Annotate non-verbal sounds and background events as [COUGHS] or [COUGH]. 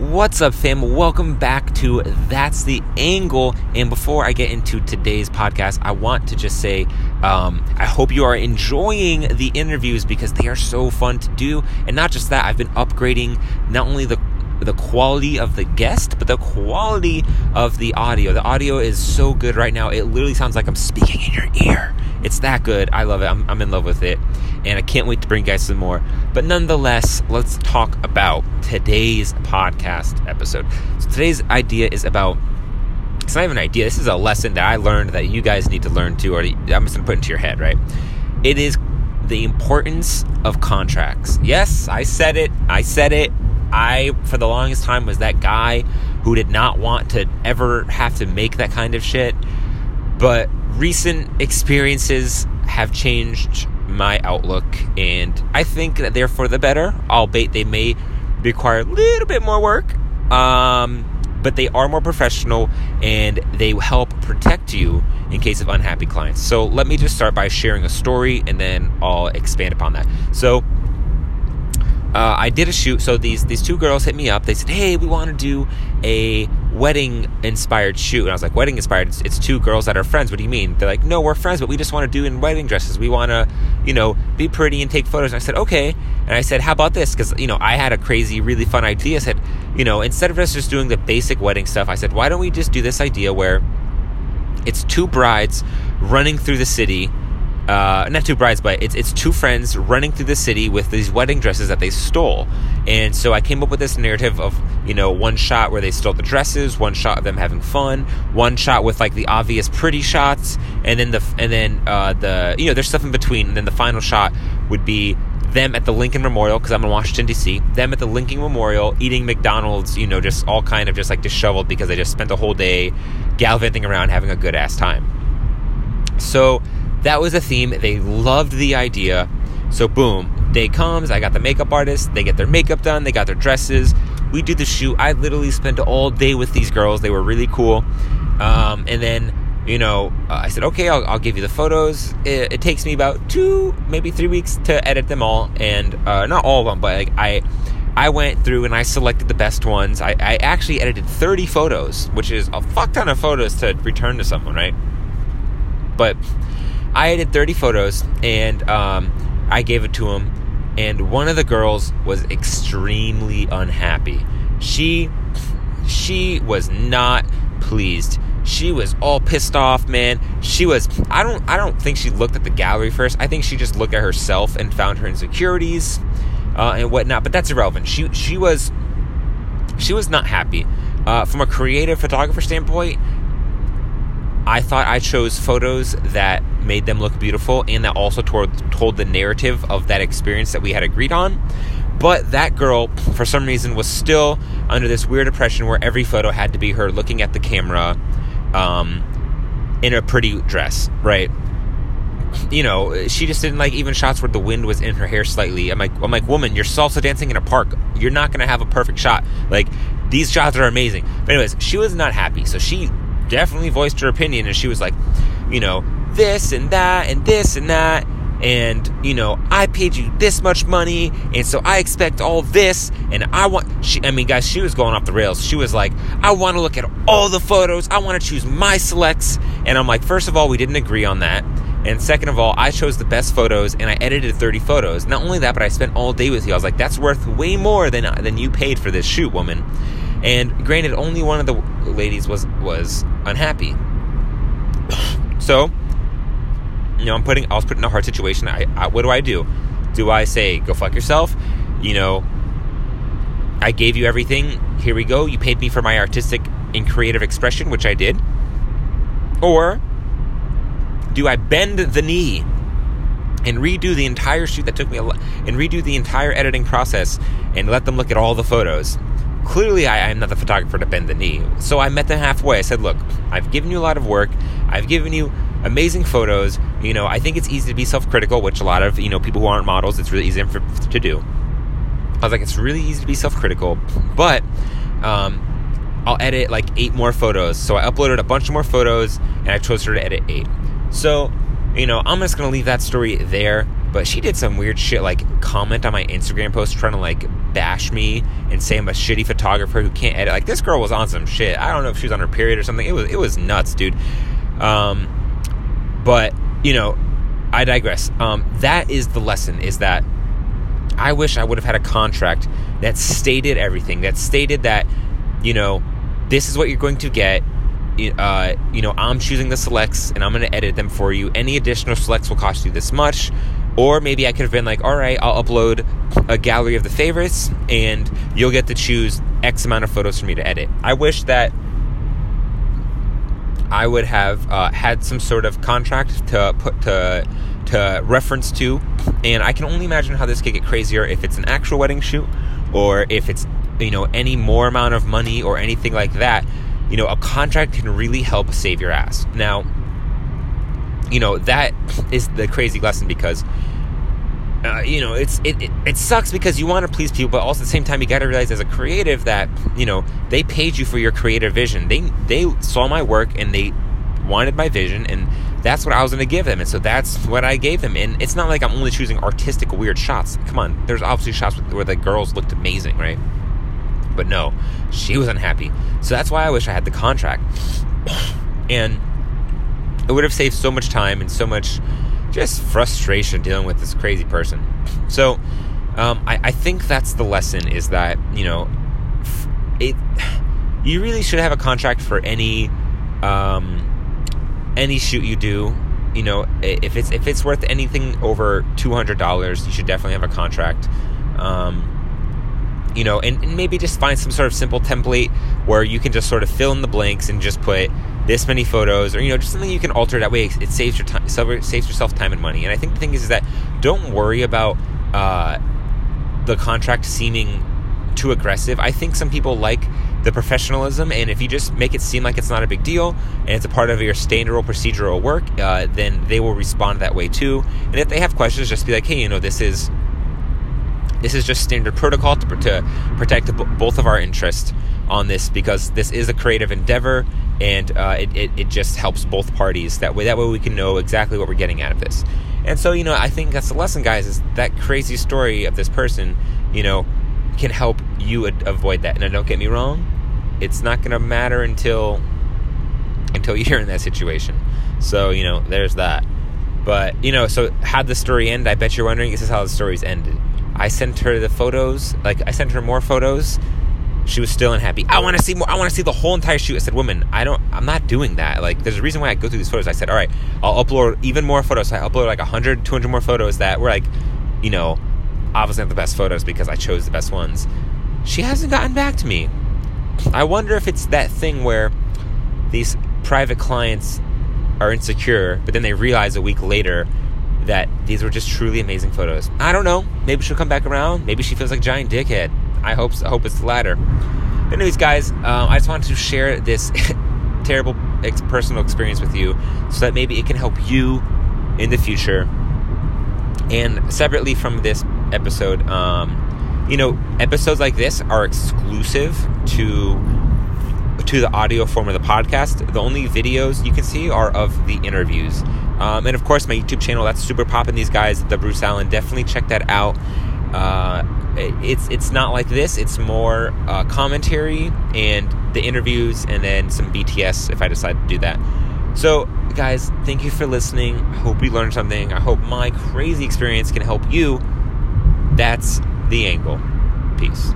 What's up, fam? Welcome back to That's the Angle. And before I get into today's podcast, I want to just say um, I hope you are enjoying the interviews because they are so fun to do. And not just that, I've been upgrading not only the the quality of the guest, but the quality of the audio. The audio is so good right now. It literally sounds like I'm speaking in your ear. It's that good. I love it. I'm, I'm in love with it. And I can't wait to bring you guys some more. But nonetheless, let's talk about today's podcast episode. So today's idea is about it's not even an idea. This is a lesson that I learned that you guys need to learn too, or I'm just gonna put into your head, right? It is the importance of contracts. Yes, I said it. I said it. I, for the longest time, was that guy who did not want to ever have to make that kind of shit. But recent experiences have changed my outlook, and I think that they're for the better, albeit they may require a little bit more work. Um, but they are more professional and they help protect you in case of unhappy clients. So let me just start by sharing a story and then I'll expand upon that. So uh, I did a shoot. So these these two girls hit me up. They said, "Hey, we want to do a wedding inspired shoot." And I was like, "Wedding inspired? It's, it's, two girls that are friends. What do you mean?" They're like, "No, we're friends, but we just want to do in wedding dresses. We want to, you know, be pretty and take photos." And I said, "Okay." And I said, "How about this?" Because you know, I had a crazy, really fun idea. I said, "You know, instead of us just doing the basic wedding stuff, I said, why don't we just do this idea where it's two brides running through the city." Uh, not two brides, but it's it's two friends running through the city with these wedding dresses that they stole. And so I came up with this narrative of you know one shot where they stole the dresses, one shot of them having fun, one shot with like the obvious pretty shots, and then the and then uh, the you know there's stuff in between. And then the final shot would be them at the Lincoln Memorial because I'm in Washington D.C. Them at the Lincoln Memorial eating McDonald's, you know, just all kind of just like disheveled because they just spent the whole day gallivanting around having a good ass time. So that was a theme. They loved the idea. So boom, day comes. I got the makeup artist. They get their makeup done. They got their dresses. We do the shoot. I literally spent all day with these girls. They were really cool. Um, and then you know, uh, I said, okay, I'll, I'll, give you the photos. It, it, takes me about two, maybe three weeks to edit them all, and uh, not all of them, but like, I, I went through and I selected the best ones. I, I actually edited 30 photos, which is a fuck ton of photos to return to someone, right? But I edited 30 photos and um, I gave it to him. And one of the girls was extremely unhappy. She she was not pleased. She was all pissed off, man. She was I don't I don't think she looked at the gallery first. I think she just looked at herself and found her insecurities uh, and whatnot. But that's irrelevant. She she was she was not happy. Uh, from a creative photographer standpoint, I thought I chose photos that made them look beautiful and that also told, the narrative of that experience that we had agreed on. But that girl, for some reason, was still under this weird oppression where every photo had to be her looking at the camera um, in a pretty dress, right? You know, she just didn't like even shots where the wind was in her hair slightly. I'm like, I'm like, woman, you're salsa dancing in a park. You're not gonna have a perfect shot. Like, these shots are amazing. But anyways, she was not happy, so she definitely voiced her opinion, and she was like, you know, this and that and this and that. And you know i paid you this much money and so i expect all this and i want she i mean guys she was going off the rails. She was like i want to look at all the photos. I want to choose my selects. And i'm like first of all we didn't agree on that. And second of all i chose the best photos and i edited 30 photos. Not only that but i spent all day with you. I was like that's worth way more than than you paid for this shoot woman. And granted only one of the ladies was was unhappy so you know, I'm putting, I was put in a hard situation. I, I, what do I do? Do I say, go fuck yourself? You know, I gave you everything. Here we go. You paid me for my artistic and creative expression, which I did. Or do I bend the knee and redo the entire shoot that took me a lot and redo the entire editing process and let them look at all the photos? Clearly, I, am not the photographer to bend the knee. So I met them halfway. I said, look, I've given you a lot of work. I've given you amazing photos. You know, I think it's easy to be self-critical, which a lot of you know people who aren't models, it's really easy to do. I was like, it's really easy to be self-critical, but um, I'll edit like eight more photos. So I uploaded a bunch of more photos, and I chose her to edit eight. So, you know, I'm just gonna leave that story there. But she did some weird shit, like comment on my Instagram post trying to like bash me and say I'm a shitty photographer who can't edit. Like this girl was on some shit. I don't know if she was on her period or something. It was it was nuts, dude. Um, but you know, I digress. Um, that is the lesson: is that I wish I would have had a contract that stated everything. That stated that you know this is what you're going to get. Uh, you know, I'm choosing the selects and I'm going to edit them for you. Any additional selects will cost you this much. Or maybe I could have been like, all right, I'll upload a gallery of the favorites and you'll get to choose X amount of photos for me to edit. I wish that I would have uh, had some sort of contract to put to to reference to, and I can only imagine how this could get crazier if it's an actual wedding shoot or if it's you know any more amount of money or anything like that. You know, a contract can really help save your ass. Now, you know that is the crazy lesson because uh, you know, it's it, it, it sucks because you want to please people, but also at the same time you got to realize as a creative that you know they paid you for your creative vision. They they saw my work and they wanted my vision, and that's what I was going to give them, and so that's what I gave them. And it's not like I'm only choosing artistic weird shots. Come on, there's obviously shots where the girls looked amazing, right? But no, she was unhappy, so that's why I wish I had the contract, [COUGHS] and it would have saved so much time and so much just frustration dealing with this crazy person. So, um, I, I, think that's the lesson is that, you know, it, you really should have a contract for any, um, any shoot you do. You know, if it's, if it's worth anything over $200, you should definitely have a contract. Um, you know, and, and maybe just find some sort of simple template where you can just sort of fill in the blanks and just put this many photos or you know just something you can alter that way. It saves your time saves yourself time and money. And i think the thing is, is that don't worry about uh, the contract seeming too aggressive. I think some people like the professionalism and if you just make it seem like it's not a big deal and it's a part of your standard or procedural work uh, then they will respond that way too. And if they have questions just be like hey you know this is this is just standard protocol to, to protect both of our interests on this because this is a creative endeavor and uh, it, it, it, just helps both parties. That way that way we can know exactly what we're getting out of this. And so you know i think that's the lesson guys is that crazy story of this person you know can help you ad- avoid that. And don't get me wrong it's not going to matter until until [LAUGHS] you're in that situation. So you know there's that. But you know so how the story end? I bet you're wondering this is how the story's ended i sent her the photos like i sent her more photos she was still unhappy. I want to see more. I want to see the whole entire shoot. I said, "Woman, I don't. I'm not doing that. Like, there's a reason why I go through these photos." I said, "All right, I'll upload even more photos." So I upload like 100, 200 more photos that were like, you know, obviously not the best photos because I chose the best ones. She hasn't gotten back to me. I wonder if it's that thing where these private clients are insecure, but then they realize a week later that these were just truly amazing photos. I don't know. Maybe she'll come back around. Maybe she feels like giant dickhead. I hope I hope it's the latter. But anyways, guys, um, I just wanted to share this [LAUGHS] terrible ex- personal experience with you, so that maybe it can help you in the future. And separately from this episode, um, you know, episodes like this are exclusive to to the audio form of the podcast. The only videos you can see are of the interviews. Um, and of course, my YouTube channel, that's super popping these guys, the Bruce Allen. Definitely check that out. Uh, it's it's not like this. It's more uh, commentary and the interviews, and then some BTS if I decide to do that. So, guys, thank you for listening. I hope you learned something. I hope my crazy experience can help you. That's the angle. Peace.